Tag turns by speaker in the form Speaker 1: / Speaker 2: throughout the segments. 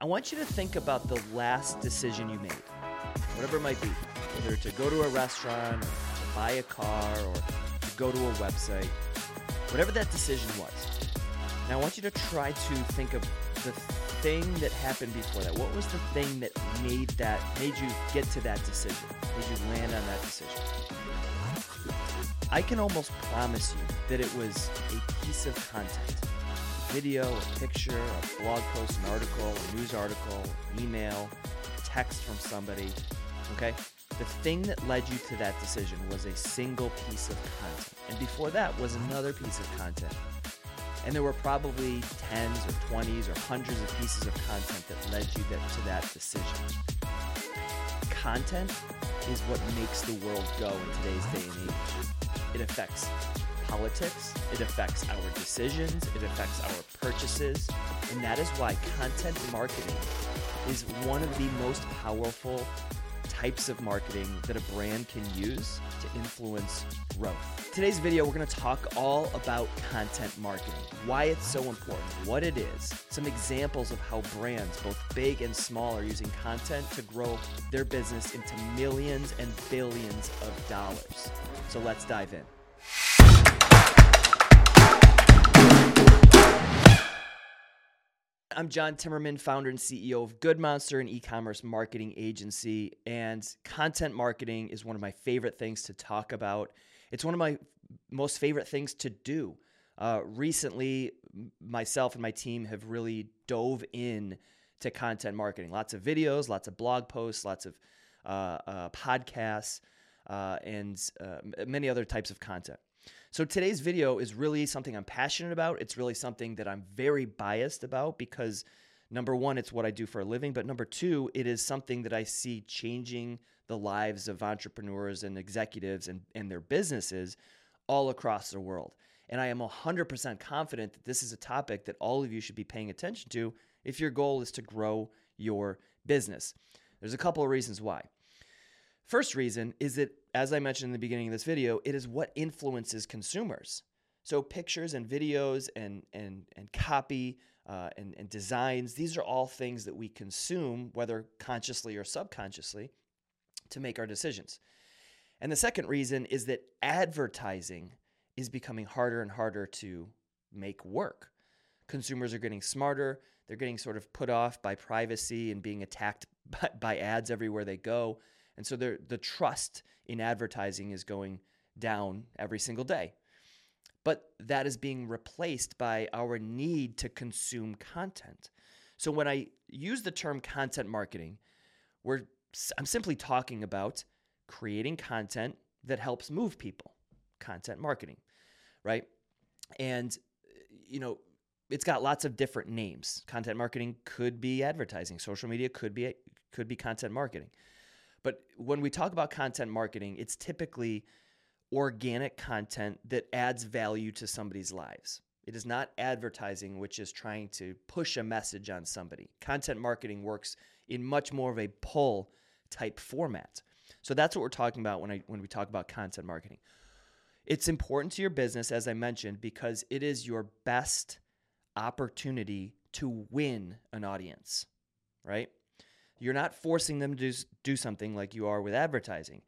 Speaker 1: I want you to think about the last decision you made, whatever it might be, whether to go to a restaurant, or to buy a car, or to go to a website, whatever that decision was. Now, I want you to try to think of the thing that happened before that. What was the thing that made that made you get to that decision? Made you land on that decision? I can almost promise you that it was a piece of content video, a picture, a blog post, an article, a news article, email, text from somebody. Okay? The thing that led you to that decision was a single piece of content. And before that was another piece of content. And there were probably tens or 20s or hundreds of pieces of content that led you to that decision. Content is what makes the world go in today's day and age. It affects politics, it affects our decisions, it affects our purchases, and that is why content marketing is one of the most powerful types of marketing that a brand can use to influence growth. Today's video, we're going to talk all about content marketing, why it's so important, what it is, some examples of how brands, both big and small, are using content to grow their business into millions and billions of dollars. So let's dive in. I'm John Timmerman, founder and CEO of Good Monster, an e commerce marketing agency. And content marketing is one of my favorite things to talk about. It's one of my most favorite things to do. Uh, recently, myself and my team have really dove in to content marketing. Lots of videos, lots of blog posts, lots of uh, uh, podcasts, uh, and uh, many other types of content. So today's video is really something I'm passionate about. It's really something that I'm very biased about because number one, it's what I do for a living, but number two, it is something that I see changing the lives of entrepreneurs and executives and, and their businesses all across the world. And I am 100% confident that this is a topic that all of you should be paying attention to if your goal is to grow your business. There's a couple of reasons why. First reason is that, as I mentioned in the beginning of this video, it is what influences consumers. So pictures and videos and and and copy uh, and, and designs, these are all things that we consume, whether consciously or subconsciously, to make our decisions. And the second reason is that advertising is becoming harder and harder to make work. Consumers are getting smarter. They're getting sort of put off by privacy and being attacked by, by ads everywhere they go. And so the trust in advertising is going down every single day. But that is being replaced by our need to consume content. So when I use the term content marketing, we're, I'm simply talking about creating content that helps move people, content marketing, right? And, eh, you know, it's got lots of different names. Content marketing could be advertising, social media could be could be content marketing. But when we talk about content marketing, it's typically organic content that adds value to somebody's lives. It is not advertising, which is trying to push a message on somebody. Content marketing works in much more of a pull type format. So that's what we're talking about when, I, when we talk about content marketing. It's important to your business, as I mentioned, because it is your best opportunity to win an audience, right? You're not forcing them to do something like you are with advertising.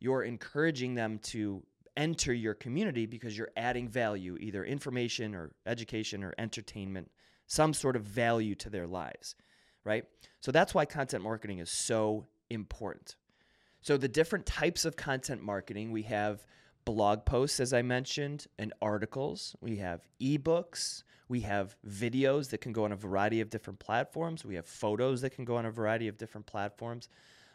Speaker 1: You're encouraging them to enter your community because you're adding value, either information or education or entertainment, some sort of value to their lives, right? So that's why content marketing is so important. So the different types of content marketing, we have blog posts, as I mentioned, and articles. We have ebooks. We have videos that can go on a variety of different platforms. We have photos that can go on a variety of different platforms.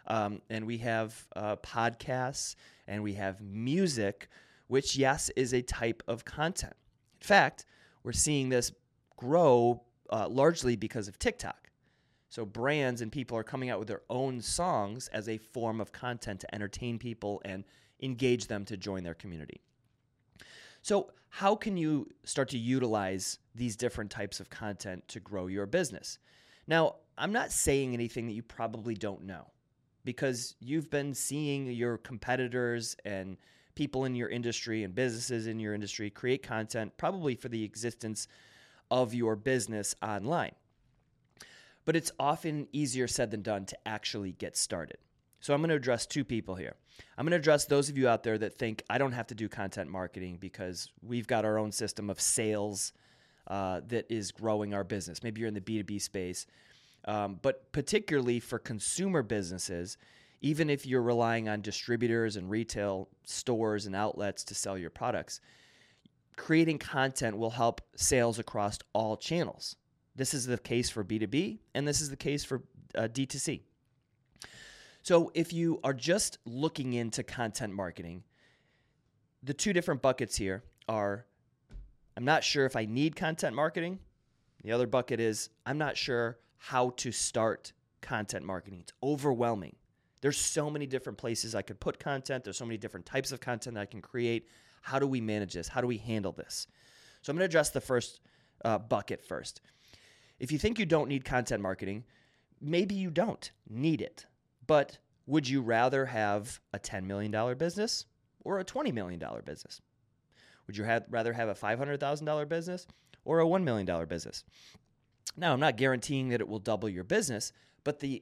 Speaker 1: Um, and we have uh, podcasts and we have music, which, yes, is a type of content. In fact, we're seeing this grow uh, largely because of TikTok. So, brands and people are coming out with their own songs as a form of content to entertain people and engage them to join their community. So, how can you start to utilize these different types of content to grow your business? Now, I'm not saying anything that you probably don't know because you've been seeing your competitors and people in your industry and businesses in your industry create content probably for the existence of your business online. but it's often easier said than done to actually get started. So I'm going to address two people here. I'm going to address those of you out there that think I don't have to do content marketing because we've got our own system of sales uh, that is growing our business. Maybe you're in the B2B space, um, but particularly for consumer businesses, even if you're relying on distributors and retail stores and outlets to sell your products, creating content will help sales across all channels. This is the case for B2B, and this is the case for uh, D2C. So if you are just looking into content marketing, the two different buckets here are I'm not sure if I need content marketing. The other bucket is I'm not sure how to start content marketing. It's overwhelming. There's so many different places I could put content, there's so many different types of content that I can create. How do we manage this? How do we handle this? So I'm going to address the first uh, bucket first. If you think you don't need content marketing, maybe you don't need it. But would you rather have a $10 million business or a $20 million business? Would you have, rather have a $500,000 business or a $1 million business? Now, I'm not guaranteeing that it will double your business, but the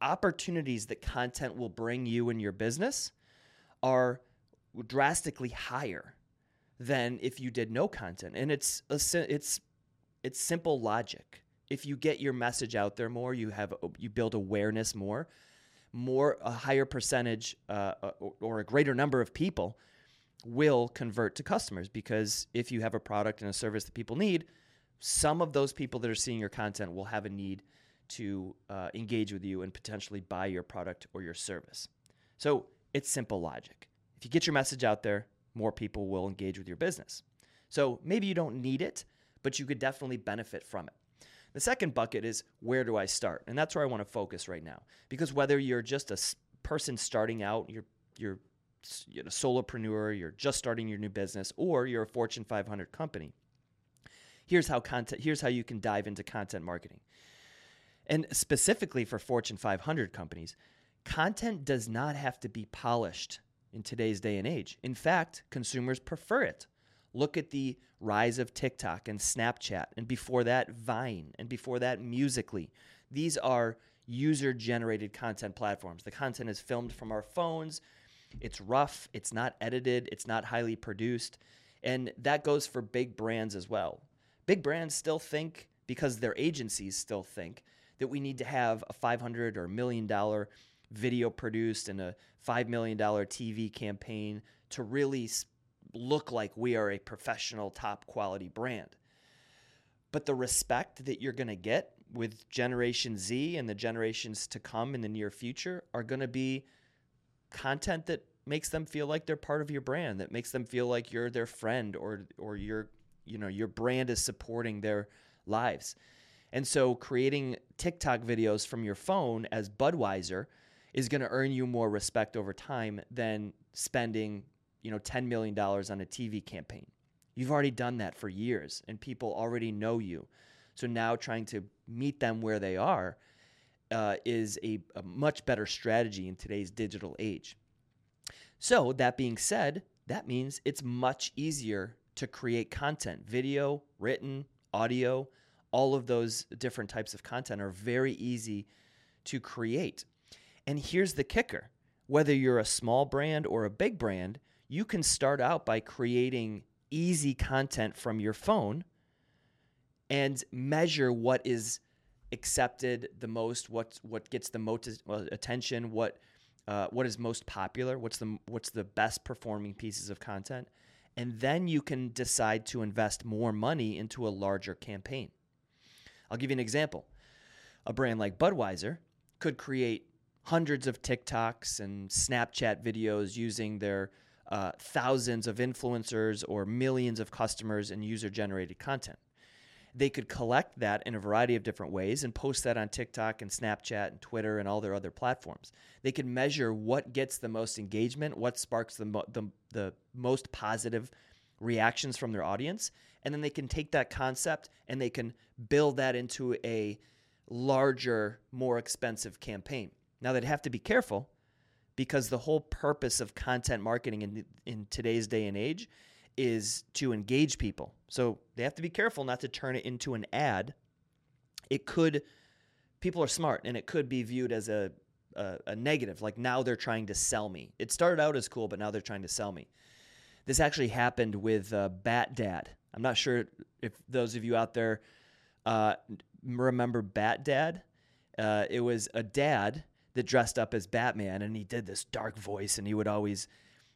Speaker 1: opportunities that content will bring you in your business are drastically higher than if you did no content. And it's a, it's it's simple logic. If you get your message out there more, you have you build awareness more more a higher percentage uh, uh or a greater number of people will convert to customers because if you have a product and a service that people need, some of those people that are seeing your content will have a need to uh, engage with you and potentially buy your product or your service. So it's simple logic. If you get your message out there, more people will engage with your business. So maybe you don't need it, but you could definitely benefit from it. The second bucket is where do I start? And that's where I want to focus right now. Because whether you're just a person starting out, you're you're you know, solopreneur, you're just starting your new business, or you're a Fortune 500 company. Here's how content. Here's how you can dive into content marketing. And specifically for Fortune 500 companies, content does not have to be polished in today's day and age. In fact, consumers prefer it. Look at the rise of TikTok and Snapchat, and before that, Vine, and before that, Musical.ly. These are user generated content platforms. The content is filmed from our phones. It's rough, it's not edited, it's not highly produced. And that goes for big brands as well. Big brands still think, because their agencies still think, that we need to have a 500 or million dollar video produced and a $5 million TV campaign to really look like we are a professional, top quality brand. But the respect that you're going to get with Generation Z and the generations to come in the near future are going to be content that makes them feel like they're part of your brand, that makes them feel like you're their friend or or your you know your brand is supporting their lives. And so creating TikTok videos from your phone as Budweiser is going to earn you more respect over time than spending you know, $10 million on a TV campaign. You've already done that for years and people already know you. So now trying to meet them where they are uh, is a, a much better strategy in today's digital age. So, that being said, that means it's much easier to create content video, written, audio, all of those different types of content are very easy to create. And here's the kicker whether you're a small brand or a big brand, you can start out by creating easy content from your phone and measure what is accepted the most, what what gets the most attention, what uh, what is most popular, what's the what's the best performing pieces of content, and then you can decide to invest more money into a larger campaign. I'll give you an example. A brand like Budweiser could create hundreds of TikToks and Snapchat videos using their uh, thousands of influencers or millions of customers and user generated content. They could collect that in a variety of different ways and post that on TikTok and Snapchat and Twitter and all their other platforms. They could measure what gets the most engagement, what sparks the, mo- the, the most positive reactions from their audience, and then they can take that concept and they can build that into a larger, more expensive campaign. Now, they'd have to be careful because the whole purpose of content marketing in, in today's day and age is to engage people. So they have to be careful not to turn it into an ad. It could people are smart and it could be viewed as a, a, a negative. Like now they're trying to sell me. It started out as cool, but now they're trying to sell me. This actually happened with uh, Bat Dad. I'm not sure if those of you out there uh, remember Bat Dad. Uh, it was a dad that dressed up as Batman, and he did this dark voice, and he would always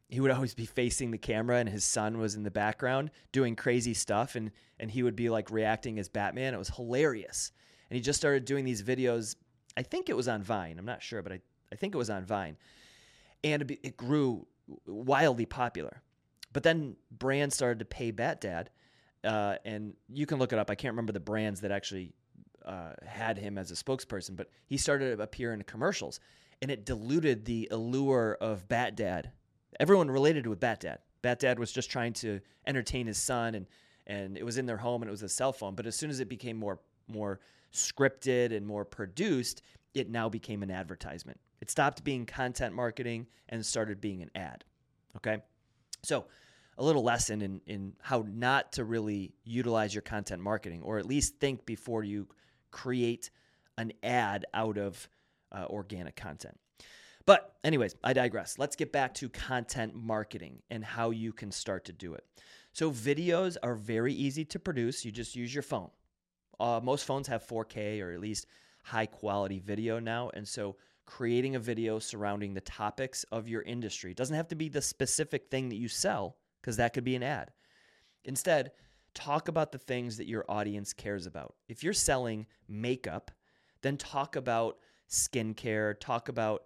Speaker 1: he would always be facing the camera, and his son was in the background doing crazy stuff, and and he would be like reacting as Batman. It was hilarious, and he just started doing these videos. I think it was on Vine. I'm not sure, but I I think it was on Vine, and it, grew wildly popular. But then brands started to pay Bat Dad, uh, and you can look it up. I can't remember the brands that actually uh, had him as a spokesperson, but he started to appear in commercials, and it diluted the allure of Bat Dad. Everyone related with Bat Dad. Bat Dad was just trying to entertain his son, and and it was in their home, and it was a cell phone. But as soon as it became more more scripted and more produced, it now became an advertisement. It stopped being content marketing and started being an ad. Okay, so a little lesson in in how not to really utilize your content marketing, or at least think before you create an ad out of uh, organic content. But, anyways, I digress. Let's get back to content marketing and how you can start to do it. So, videos are very easy to produce. You just use your phone. Uh, most phones have 4K or at least high quality video now. And so, creating a video surrounding the topics of your industry it doesn't have to be the specific thing that you sell, because that could be an ad. Instead, talk about the things that your audience cares about. If you're selling makeup, then talk about skincare, talk about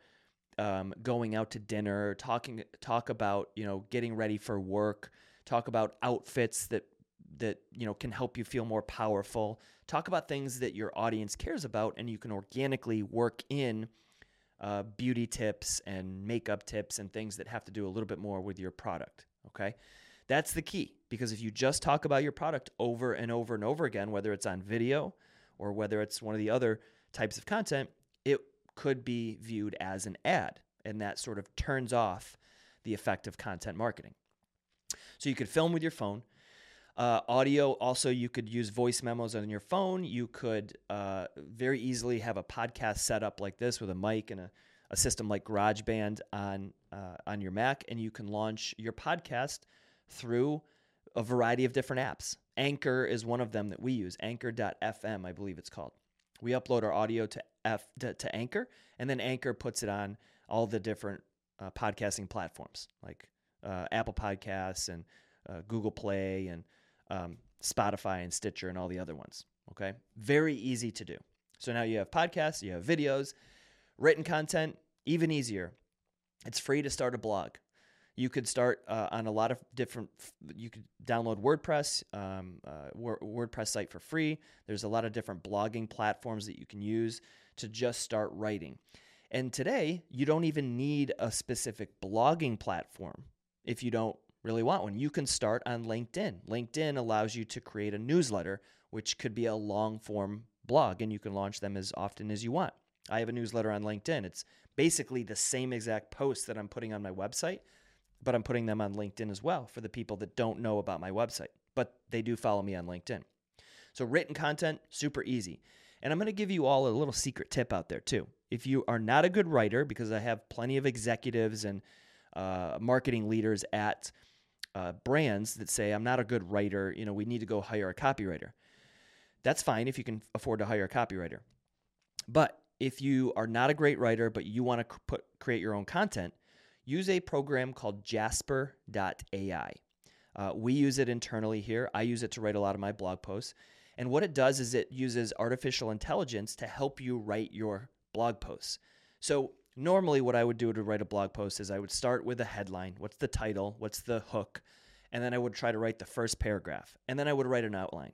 Speaker 1: um, going out to dinner, talking talk about you know getting ready for work, talk about outfits that that you know can help you feel more powerful. Talk about things that your audience cares about, and you can organically work in uh, beauty tips and makeup tips and things that have to do a little bit more with your product. Okay. That's the key because if you just talk about your product over and over and over again, whether it's on video or whether it's one of the other types of content, it could be viewed as an ad. And that sort of turns off the effect of content marketing. So you could film with your phone. Uh, audio, also, you could use voice memos on your phone. You could uh, very easily have a podcast set up like this with a mic and a, a system like GarageBand on, uh, on your Mac, and you can launch your podcast through a variety of different apps. Anchor is one of them that we use, anchor.fm, I believe it's called. We upload our audio to F to, to Anchor, and then Anchor puts it on all the different uh, podcasting platforms like uh, Apple Podcasts and uh, Google Play and um, Spotify and Stitcher and all the other ones. Okay, very easy to do. So now you have podcasts, you have videos, written content, even easier. It's free to start a blog. You could start uh, on a lot of different. You could download WordPress, um, uh, WordPress site for free. There's a lot of different blogging platforms that you can use to just start writing. And today, you don't even need a specific blogging platform if you don't really want one. You can start on LinkedIn. LinkedIn allows you to create a newsletter, which could be a long form blog, and you can launch them as often as you want. I have a newsletter on LinkedIn. It's basically the same exact post that I'm putting on my website, but I'm putting them on LinkedIn as well for the people that don't know about my website, but they do follow me on LinkedIn. So, written content, super easy. And I'm going to give you all a little secret tip out there too. If you are not a good writer, because I have plenty of executives and uh, marketing leaders at uh, brands that say, I'm not a good writer, you know, we need to go hire a copywriter. That's fine if you can afford to hire a copywriter. But if you are not a great writer, but you want to put, create your own content, use a program called jasper.ai. Uh, we use it internally here. I use it to write a lot of my blog posts. And what it does is it uses artificial intelligence to help you write your blog posts. So, normally, what I would do to write a blog post is I would start with a headline what's the title? What's the hook? And then I would try to write the first paragraph. And then I would write an outline.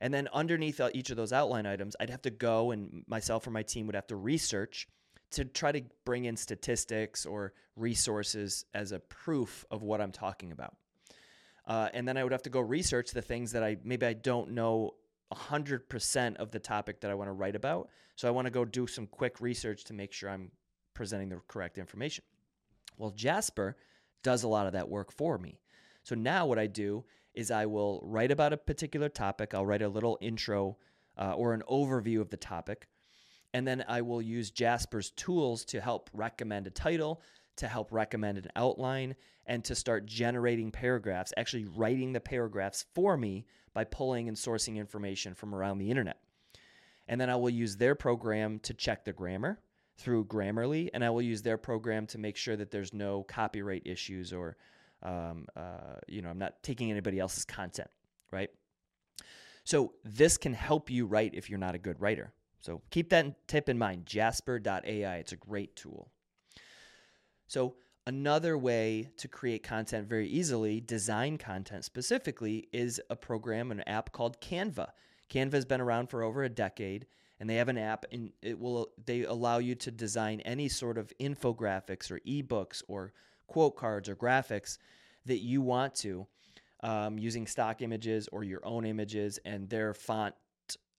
Speaker 1: And then underneath each of those outline items, I'd have to go and myself or my team would have to research to try to bring in statistics or resources as a proof of what I'm talking about. Uh, and then I would have to go research the things that I maybe I don't know 100% of the topic that I want to write about. So I want to go do some quick research to make sure I'm presenting the correct information. Well, Jasper does a lot of that work for me. So now what I do is I will write about a particular topic. I'll write a little intro uh, or an overview of the topic. And then I will use Jasper's tools to help recommend a title, to help recommend an outline, and to start generating paragraphs, actually writing the paragraphs for me by pulling and sourcing information from around the internet. And then I will use their program to check the grammar through Grammarly, and I will use their program to make sure that there's no copyright issues or, um, uh, you know, I'm not taking anybody else's content, right? So this can help you write if you're not a good writer. So keep that tip in mind jasper.ai. It's a great tool. So, another way to create content very easily, design content specifically, is a program, an app called Canva. Canva has been around for over a decade and they have an app and it will they allow you to design any sort of infographics or ebooks or quote cards or graphics that you want to um, using stock images or your own images and their font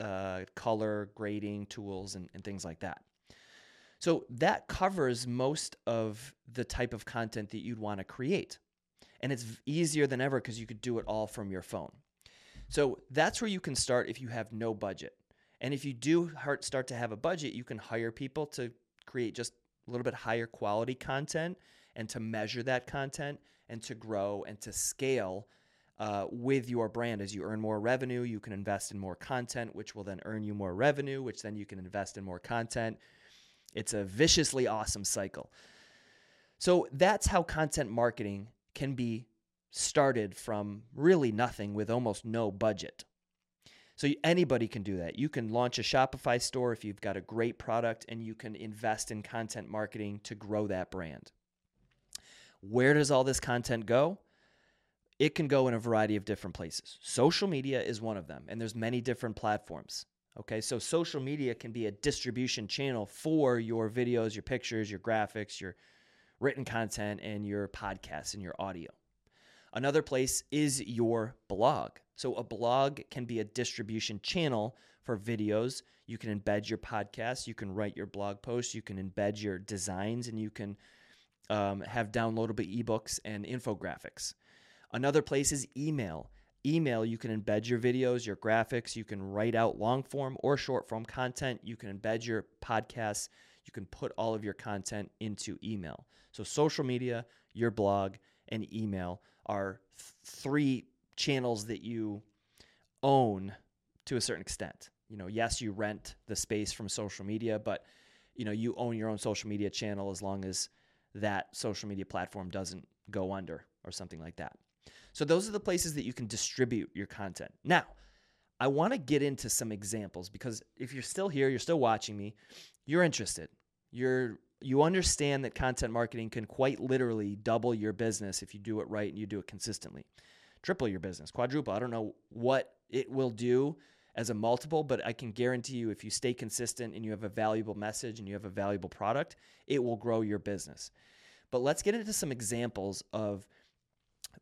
Speaker 1: uh, color grading tools and, and things like that. So that covers most of the type of content that you'd want to create. And it's easier than ever because you could do it all from your phone. So that's where you can start if you have no budget. And if you do start to have a budget, you can hire people to create just a little bit higher quality content and to measure that content and to grow and to scale uh, with your brand. As you earn more revenue, you can invest in more content, which will then earn you more revenue, which then you can invest in more content. It's a viciously awesome cycle. So that's how content marketing can be started from really nothing with almost no budget. So anybody can do that. You can launch a Shopify store if you've got a great product and you can invest in content marketing to grow that brand. Where does all this content go? It can go in a variety of different places. Social media is one of them, and there's many different platforms. Okay, so social media can be a distribution channel for your videos, your pictures, your graphics, your written content, and your podcasts and your audio. Another place is your blog. So, a blog can be a distribution channel for videos. You can embed your podcast, you can write your blog posts, you can embed your designs, and you can um, have downloadable ebooks and infographics. Another place is email. Email, you can embed your videos, your graphics, you can write out long form or short form content, you can embed your podcasts, you can put all of your content into email. So, social media, your blog, and email are th- three channels that you own to a certain extent. You know, yes, you rent the space from social media, but you know, you own your own social media channel as long as that social media platform doesn't go under or something like that. So those are the places that you can distribute your content. Now, I want to get into some examples because if you're still here, you're still watching me, you're interested. You're you understand that content marketing can quite literally double your business if you do it right and you do it consistently. Triple your business, quadruple. I don't know what it will do as a multiple, but I can guarantee you if you stay consistent and you have a valuable message and you have a valuable product, it will grow your business. But let's get into some examples of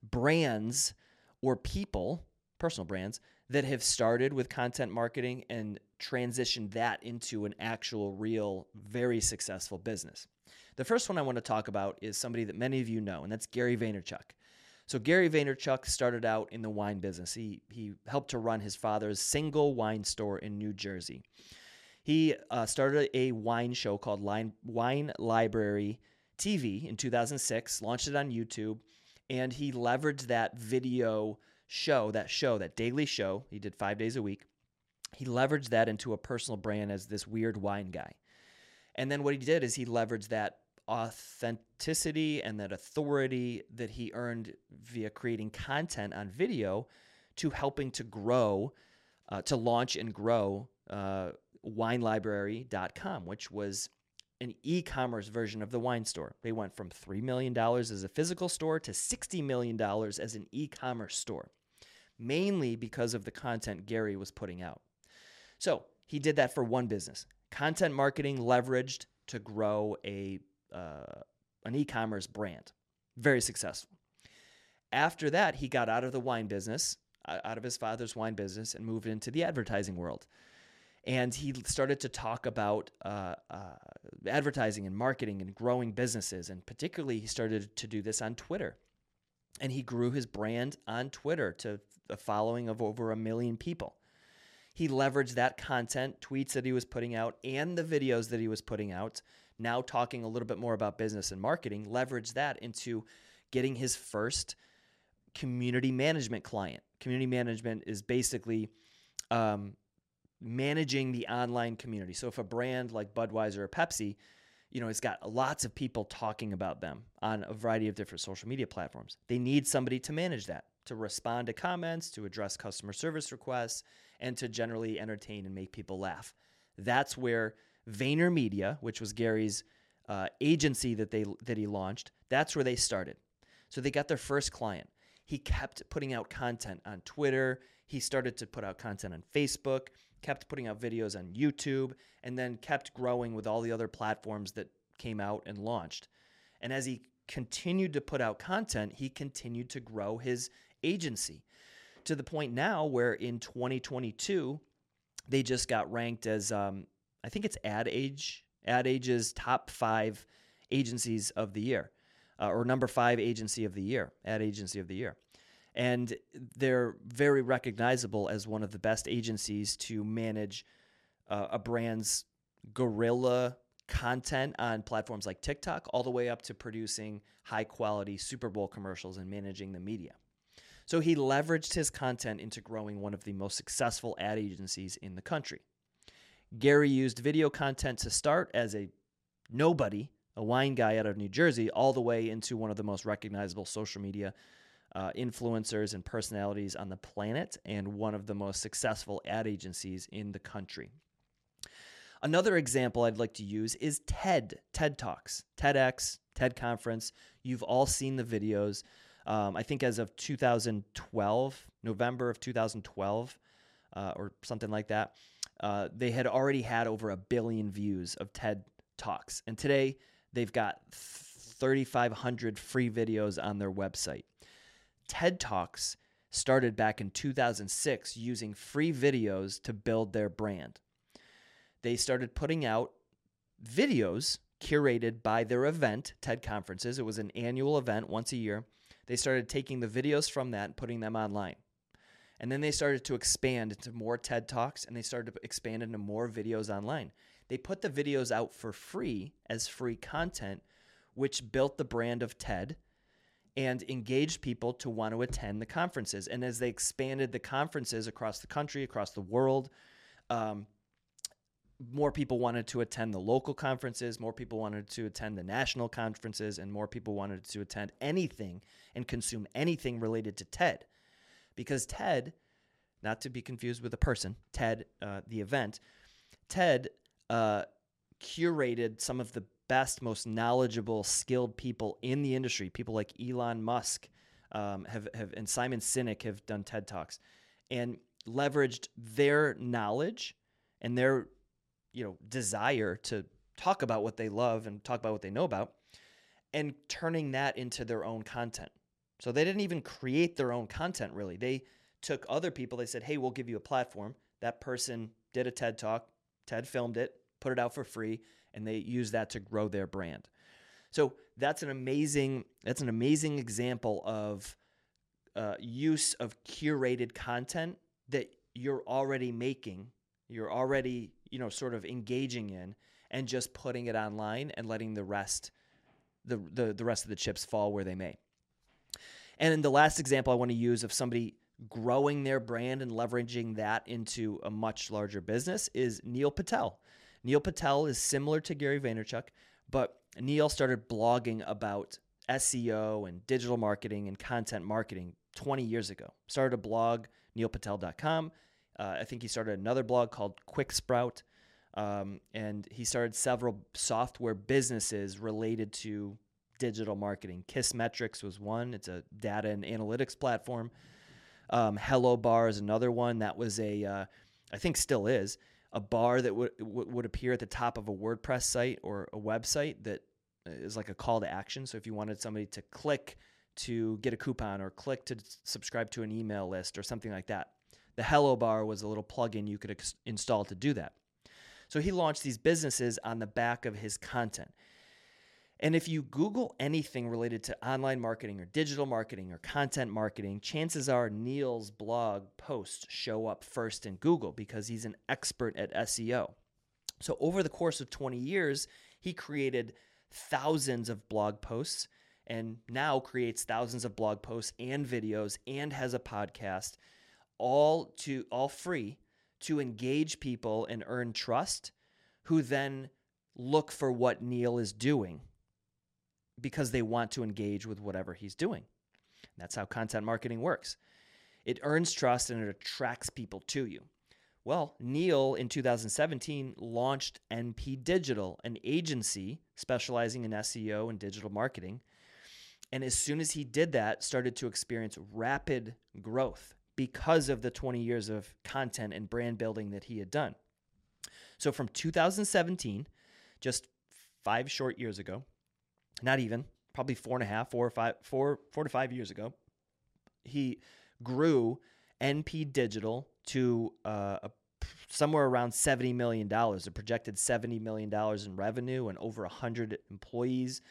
Speaker 1: brands or people, personal brands, that have started with content marketing and transitioned that into an actual, real, very successful business. The first one I want to talk about is somebody that many of you know, and that's Gary Vaynerchuk. So Gary Vaynerchuk started out in the wine business. He he helped to run his father's single wine store in New Jersey. He uh, started a wine show called Line, Wine Library TV in 2006, launched it on YouTube, and he leveraged that video show, that show, that daily show. He did five days a week. He leveraged that into a personal brand as this weird wine guy. And then what he did is he leveraged that authenticity and that authority that he earned via creating content on video to helping to grow, uh, to launch and grow uh, winelibrary.com, which was an e commerce version of the wine store. They went from $3 million as a physical store to $60 million as an e commerce store, mainly because of the content Gary was putting out. So he did that for one business content marketing leveraged to grow a, uh, an e commerce brand. Very successful. After that, he got out of the wine business, out of his father's wine business, and moved into the advertising world and he started to talk about uh, uh, advertising and marketing and growing businesses. And particularly, he started to do this on Twitter. And he grew his brand on Twitter to a following of over a million people. He leveraged that content, tweets that he was putting out, and the videos that he was putting out, now talking a little bit more about business and marketing, leveraged that into getting his first community management client. Community management is basically um, managing the online community. So if a brand like Budweiser or Pepsi, you know, it's got lots of people talking about them on a variety of different social media platforms. They need somebody to manage that, to respond to comments, to address customer service requests, and to generally entertain and make people laugh. That's where VaynerMedia, which was Gary's uh, agency that they that he launched, that's where they started. So they got their first client. He kept putting out content on Twitter. He started to put out content on Facebook kept putting out videos on YouTube, and then kept growing with all the other platforms that came out and launched. And as he continued to put out content, he continued to grow his agency to the point now where in 2022, they just got ranked as, um, I think it's Ad Age, Ad Age's top five agencies of the year, uh, or number five agency of the year, Ad Agency of the Year and they're very recognizable as one of the best agencies to manage uh, a brand's guerrilla content on platforms like TikTok, all the way up to producing high quality Super Bowl commercials and managing the media. So he leveraged his content into growing one of the most successful ad agencies in the country. Gary used video content to start as a nobody, a wine guy out of New Jersey, all the way into one of the most recognizable social media uh, influencers and personalities on the planet and one of the most successful ad agencies in the country. Another example I'd like to use is TED, TED Talks, TEDx, TED Conference. You've all seen the videos. Um, I think as of 2012, November of 2012, uh, or something like that, uh, they had already had over a billion views of TED Talks. And today they've got 3,500 free videos on their website. TED Talks started back in 2006 using free videos to build their brand. They started putting out videos curated by their event, TED Conferences. It was an annual event once a year. They started taking the videos from that and putting them online. And then they started to expand into more TED Talks and they started to expand into more videos online. They put the videos out for free as free content, which built the brand of TED and engaged people to want to attend the conferences. And as they expanded the conferences across the country, across the world, um, more people wanted to attend the local conferences, more people wanted to attend the national conferences, and more people wanted to attend anything and consume anything related to TED. Because TED, not to be confused with a person, TED, uh, the event, TED uh, curated some of the best, most knowledgeable, skilled people in the industry. People like Elon Musk um, have, have and Simon Sinek have done TED Talks and leveraged their knowledge and their you know desire to talk about what they love and talk about what they know about and turning that into their own content. So they didn't even create their own content really. They took other people, they said, "Hey, we'll give you a platform." That person did a TED Talk, TED filmed it, put it out for free, and they use that to grow their brand. So that's an amazing that's an amazing example of uh, use of curated content that you're already making, you're already you know sort of engaging in, and just putting it online and letting the rest the the, the rest of the chips fall where they may. And in the last example I want to use of somebody growing their brand and leveraging that into a much larger business is Neil Patel. Neil Patel is similar to Gary Vaynerchuk, but Neil started blogging about SEO and digital marketing and content marketing 20 years ago. Started a blog, neilpatel.com. Uh, I think he started another blog called QuickSprout. Um, and he started several software businesses related to digital marketing. Kissmetrics was one, it's a data and analytics platform. Um, Hello Bar is another one that was a, uh, I think still is, a bar that would would appear at the top of a WordPress site or a website that uh, is like a call to action. So if you wanted somebody to click to get a coupon or click to subscribe to an email list or something like that, the Hello Bar was a little plugin you could ex- install to do that. So he launched these businesses on the back of his content. And if you Google anything related to online marketing or digital marketing or content marketing, chances are Neil's blog posts show up first in Google because he's an expert at SEO. So, over the course of 20 years, he created thousands of blog posts and now creates thousands of blog posts and videos and has a podcast all to all free to engage people and earn trust who then look for what Neil is doing because they want to engage with whatever he's doing. That's how content marketing works. It earns trust and it attracts people to you. Well, Neil in 2017 launched NP Digital, an agency specializing in SEO and digital marketing. And as soon as he did that, started to experience rapid growth because of the 20 years of content and brand building that he had done. So from 2017, just five short years ago, not even, probably four and a half, four or five, four, four to five years ago, he grew NP Digital to uh, a, somewhere around $70 million, a projected $70 million in revenue and over 100 employees.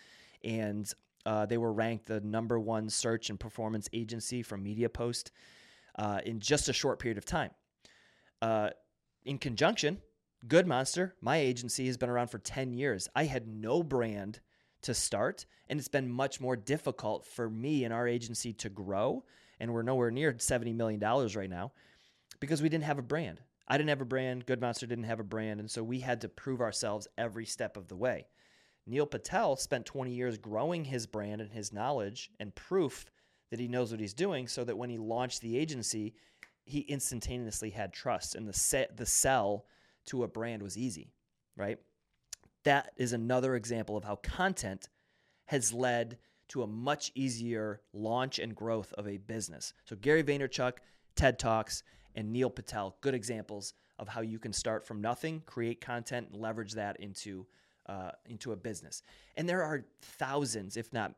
Speaker 1: And uh, they were ranked the number one search and performance agency from MediaPost uh, in just a short period of time. Uh, in conjunction, Good Monster, my agency, has been around for 10 years. I had no brand to start. And it's been much more difficult for me and our agency to grow. And we're nowhere near $70 million right now because we didn't have a brand. I didn't have a brand. Good Monster didn't have a brand. And so we had to prove ourselves every step of the way. Neil Patel spent 20 years growing his brand and his knowledge and proof that he knows what he's doing so that when he launched the agency, he instantaneously had trust and the set, the sell to a brand was easy, right? That is another example of how content has led to a much easier launch and growth of a business. So, Gary Vaynerchuk, TED Talks, and Neil Patel, good examples of how you can start from nothing, create content, and leverage that into, uh, into a business. And there are thousands, if not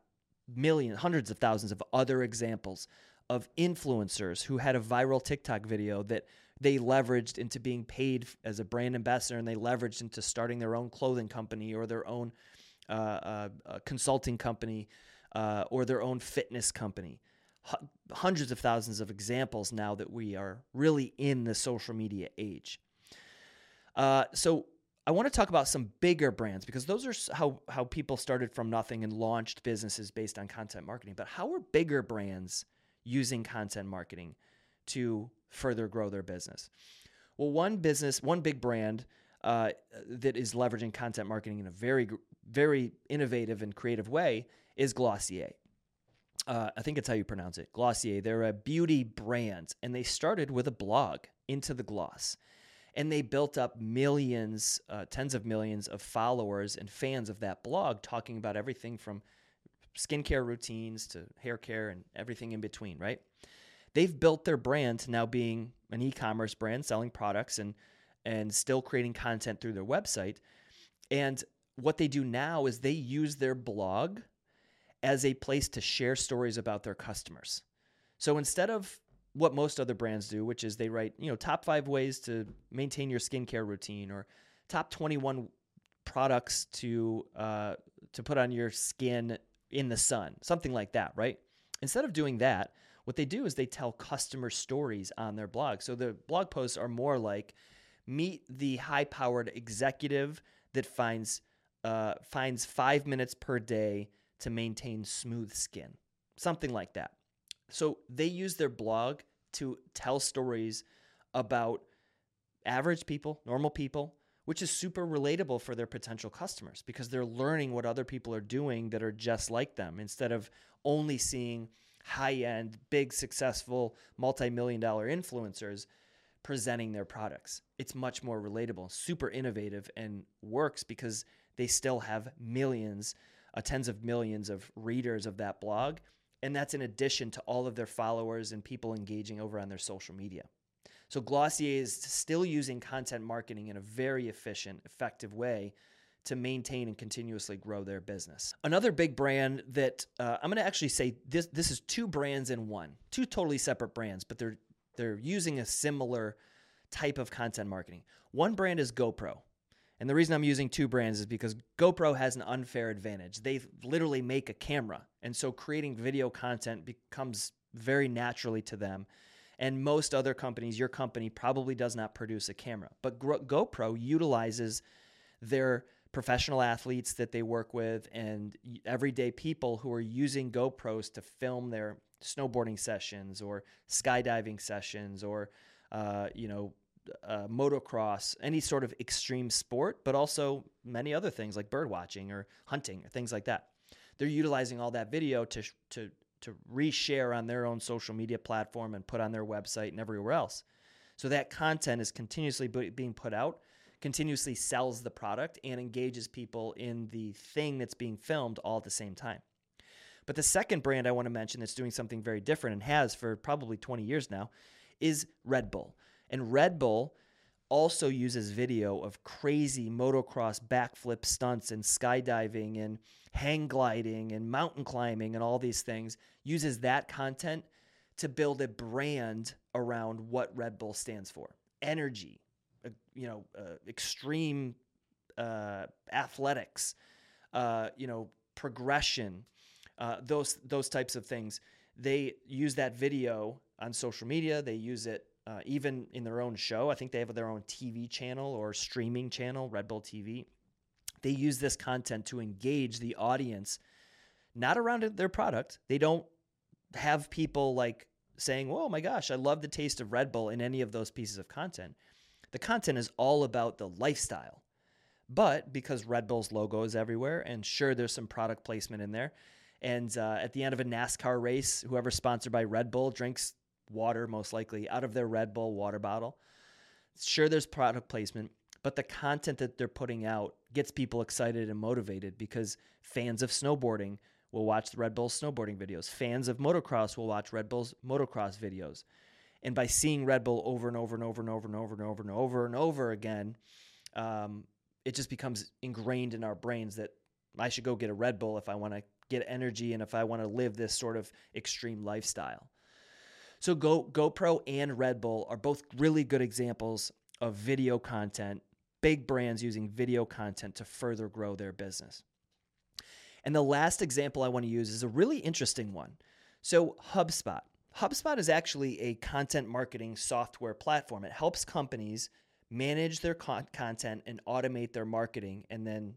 Speaker 1: millions, hundreds of thousands of other examples of influencers who had a viral TikTok video that they leveraged into being paid as a brand ambassador and they leveraged into starting their own clothing company or their own uh, uh, uh, consulting company uh, or their own fitness company. H- hundreds of thousands of examples now that we are really in the social media age. Uh, so I want to talk about some bigger brands because those are how how people started from nothing and launched businesses based on content marketing. But how are bigger brands using content marketing to further grow their business? Well, one business, one big brand uh, that is leveraging content marketing in a very, very innovative and creative way is Glossier. Uh, I think it's how you pronounce it. Glossier. They're a beauty brand, and they started with a blog, Into the Gloss. And they built up millions, uh, tens of millions of followers and fans of that blog, talking about everything from skincare routines to hair care and everything in between, right? They've built their brand to now being an e-commerce brand selling products and and still creating content through their website. And what they do now is they use their blog as a place to share stories about their customers. So instead of what most other brands do, which is they write, you know, top 5 ways to maintain your skincare routine or top 21 products to uh, to put on your skin in the sun, something like that, right? Instead of doing that, what they do is they tell customer stories on their blog. So the blog posts are more like meet the high powered executive that finds uh, finds five minutes per day to maintain smooth skin, something like that. So they use their blog to tell stories about average people, normal people, which is super relatable for their potential customers because they're learning what other people are doing that are just like them instead of only seeing high end, big, successful, multi million dollar influencers presenting their products. It's much more relatable, super innovative, and works because they still have millions, uh, tens of millions of readers of that blog. And that's in addition to all of their followers and people engaging over on their social media. So Glossier is still using content marketing in a very efficient, effective way to maintain and continuously grow their business. Another big brand that uh, I'm going to actually say this this is two brands in one, two totally separate brands, but they're they're using a similar type of content marketing. One brand is GoPro, And the reason I'm using two brands is because GoPro has an unfair advantage. They literally make a camera. And so creating video content becomes very naturally to them. And most other companies, your company probably does not produce a camera. But GoPro utilizes their professional athletes that they work with and everyday people who are using GoPros to film their snowboarding sessions or skydiving sessions or, uh, you know, uh, motocross, any sort of extreme sport, but also many other things like bird watching or hunting or things like that. They're utilizing all that video to to to reshare on their own social media platform and put on their website and everywhere else. So that content is continuously being put out, continuously sells the product and engages people in the thing that's being filmed all at the same time. But the second brand I want to mention that's doing something very different and has for probably 20 years now is Red Bull. And Red Bull also uses video of crazy motocross backflip stunts and skydiving and hang gliding and mountain climbing and all these things, uses that content to build a brand around what Red Bull stands for energy, you know, uh, extreme uh, athletics, uh, you know, progression, uh, those those types of things. They use that video on social media. They use it uh, even in their own show. I think they have their own TV channel or streaming channel, Red Bull TV. They use this content to engage the audience, not around their product. They don't have people like saying, "Oh my gosh, I love the taste of Red Bull" in any of those pieces of content. The content is all about the lifestyle. But because Red Bull's logo is everywhere, and sure, there's some product placement in there. And uh, at the end of a NASCAR race, whoever's sponsored by Red Bull drinks water, most likely, out of their Red Bull water bottle. Sure, there's product placement, but the content that they're putting out gets people excited and motivated because fans of snowboarding will watch the Red Bull snowboarding videos. Fans of motocross will watch Red Bull's motocross videos. And by seeing Red Bull over and over and over and over and over and over and over and over again, um, it just becomes ingrained in our brains that I should go get a Red Bull if I want to get energy and if I want to live this sort of extreme lifestyle. So Go, GoPro and Red Bull are both really good examples of video content, big brands using video content to further grow their business. And the last example I want to use is a really interesting one. So, HubSpot. HubSpot is actually a content marketing software platform. It helps companies manage their con- content and automate their marketing and then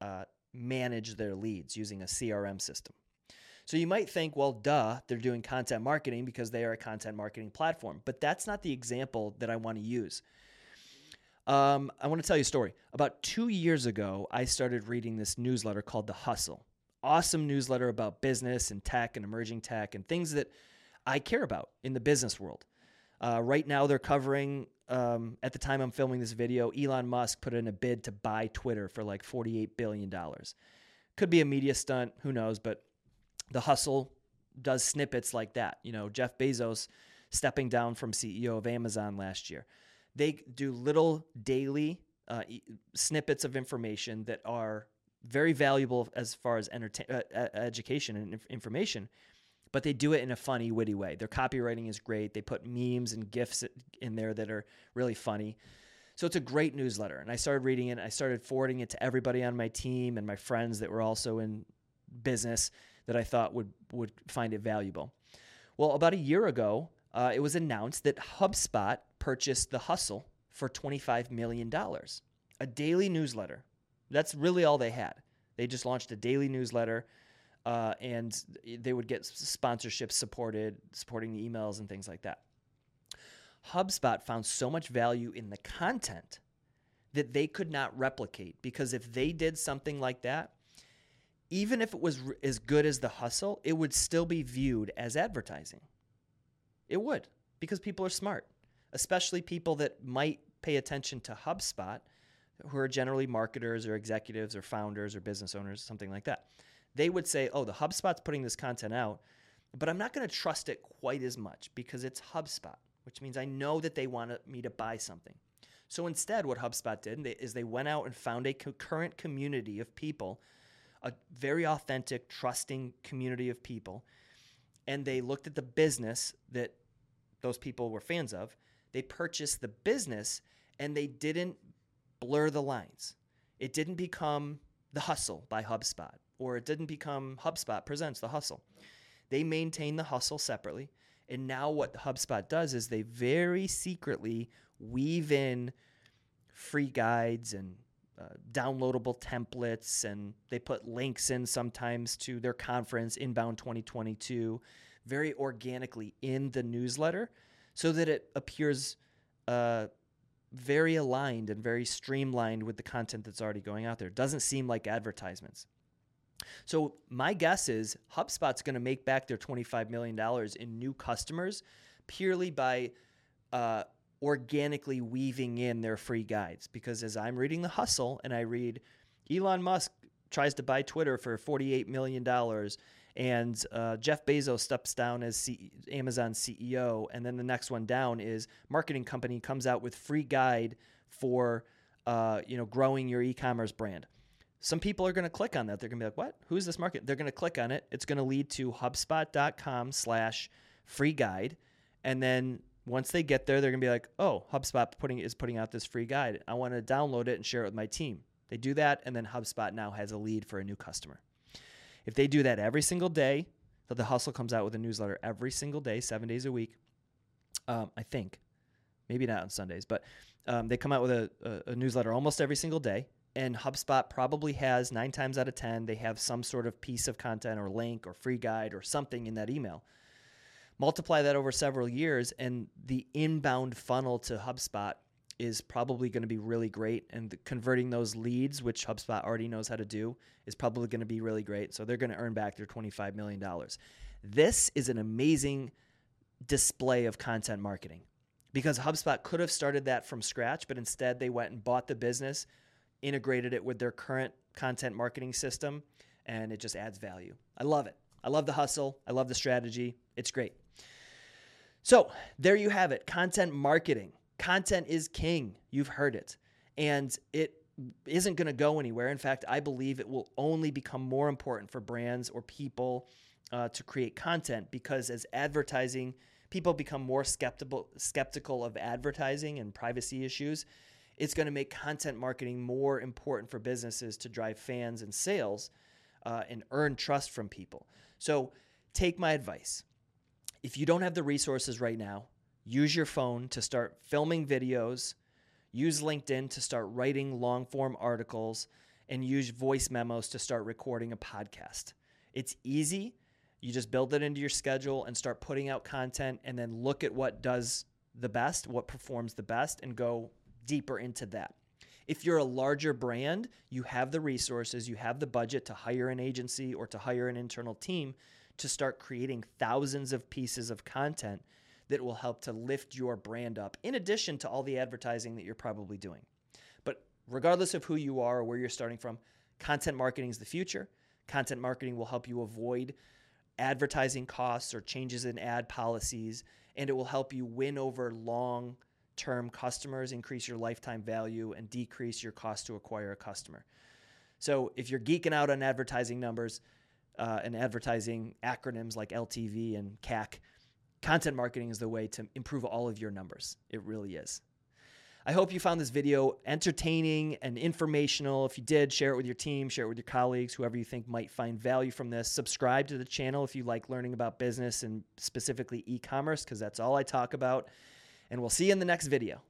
Speaker 1: uh, manage their leads using a CRM system. So you might think, well, duh, they're doing content marketing because they are a content marketing platform. But that's not the example that I want to use. Um, I want to tell you a story. About two years ago, I started reading this newsletter called The Hustle. Awesome newsletter about business and tech and emerging tech and things that I care about in the business world. Uh, right now, they're covering, um, at the time I'm filming this video, Elon Musk put in a bid to buy Twitter for like $48 billion. Could be a media stunt, who knows, but the hustle does snippets like that. You know, Jeff Bezos stepping down from CEO of Amazon last year. They do little daily uh, snippets of information that are very valuable as far as entertain, uh, education and information, but they do it in a funny, witty way. Their copywriting is great. They put memes and gifs in there that are really funny. So it's a great newsletter. And I started reading it. I started forwarding it to everybody on my team and my friends that were also in business that I thought would would find it valuable. Well, about a year ago, uh, it was announced that HubSpot purchased The Hustle for $25 million, a daily newsletter. That's really all they had. They just launched a daily newsletter, uh, and they would get sponsorships supported, supporting the emails and things like that. HubSpot found so much value in the content that they could not replicate because if they did something like that, even if it was as good as the hustle, it would still be viewed as advertising. It would, because people are smart, especially people that might pay attention to HubSpot, who are generally marketers or executives or founders or business owners, something like that. They would say, oh, the HubSpot's putting this content out, but I'm not going to trust it quite as much because it's HubSpot, which means I know that they want me to buy something. So instead, what HubSpot did is they went out and found a current community of people a very authentic, trusting community of people. And they looked at the business that those people were fans of. They purchased the business and they didn't blur the lines. It didn't become The Hustle by HubSpot, or it didn't become HubSpot Presents The Hustle. They maintain The Hustle separately. And now what HubSpot does is they very secretly weave in free guides and uh, downloadable templates, and they put links in sometimes to their conference, Inbound 2022, very organically in the newsletter so that it appears uh, very aligned and very streamlined with the content that's already going out there. It doesn't seem like advertisements. So my guess is HubSpot's going to make back their $25 million in new customers purely by uh, organically weaving in their free guides. Because as I'm reading The Hustle and I read Elon Musk tries to buy Twitter for $48 million and uh, Jeff Bezos steps down as C- Amazon CEO, and then the next one down is marketing company comes out with free guide for uh, you know growing your e-commerce brand. Some people are going to click on that. They're going to be like, "What? Who's this market?" They're going to click on it. It's going to lead to HubSpot.com/slash free guide, and then once they get there, they're going to be like, "Oh, HubSpot putting is putting out this free guide. I want to download it and share it with my team." They do that, and then HubSpot now has a lead for a new customer. If they do that every single day, so the hustle comes out with a newsletter every single day, seven days a week. Um, I think, maybe not on Sundays, but um, they come out with a, a, a newsletter almost every single day. And HubSpot probably has nine times out of 10, they have some sort of piece of content or link or free guide or something in that email. Multiply that over several years, and the inbound funnel to HubSpot is probably going to be really great. And converting those leads, which HubSpot already knows how to do, is probably going to be really great. So they're going to earn back their $25 million. This is an amazing display of content marketing because HubSpot could have started that from scratch, but instead they went and bought the business, integrated it with their current content marketing system, and it just adds value. I love it. I love the hustle. I love the strategy. It's great. So, there you have it content marketing. Content is king. You've heard it. And it isn't going to go anywhere. In fact, I believe it will only become more important for brands or people uh, to create content because as advertising, people become more skeptical skeptical of advertising and privacy issues. It's going to make content marketing more important for businesses to drive fans and sales uh, and earn trust from people. So, take my advice. If you don't have the resources right now, use your phone to start filming videos, use LinkedIn to start writing long form articles, and use voice memos to start recording a podcast. It's easy. You just build it into your schedule and start putting out content, and then look at what does the best, what performs the best, and go deeper into that. If you're a larger brand, you have the resources, you have the budget to hire an agency or to hire an internal team to start creating thousands of pieces of content that will help to lift your brand up, in addition to all the advertising that you're probably doing. But regardless of who you are or where you're starting from, content marketing is the future. Content marketing will help you avoid advertising costs or changes in ad policies, and it will help you win over long term customers, increase your lifetime value, and decrease your cost to acquire a customer. So if you're geeking out on advertising numbers uh, and advertising acronyms like LTV and CAC, content marketing is the way to improve all of your numbers. It really is. I hope you found this video entertaining and informational. If you did, share it with your team, share it with your colleagues, whoever you think might find value from this. Subscribe to the channel if you like learning about business and specifically e commerce, because that's all I talk about. And we'll see you in the next video.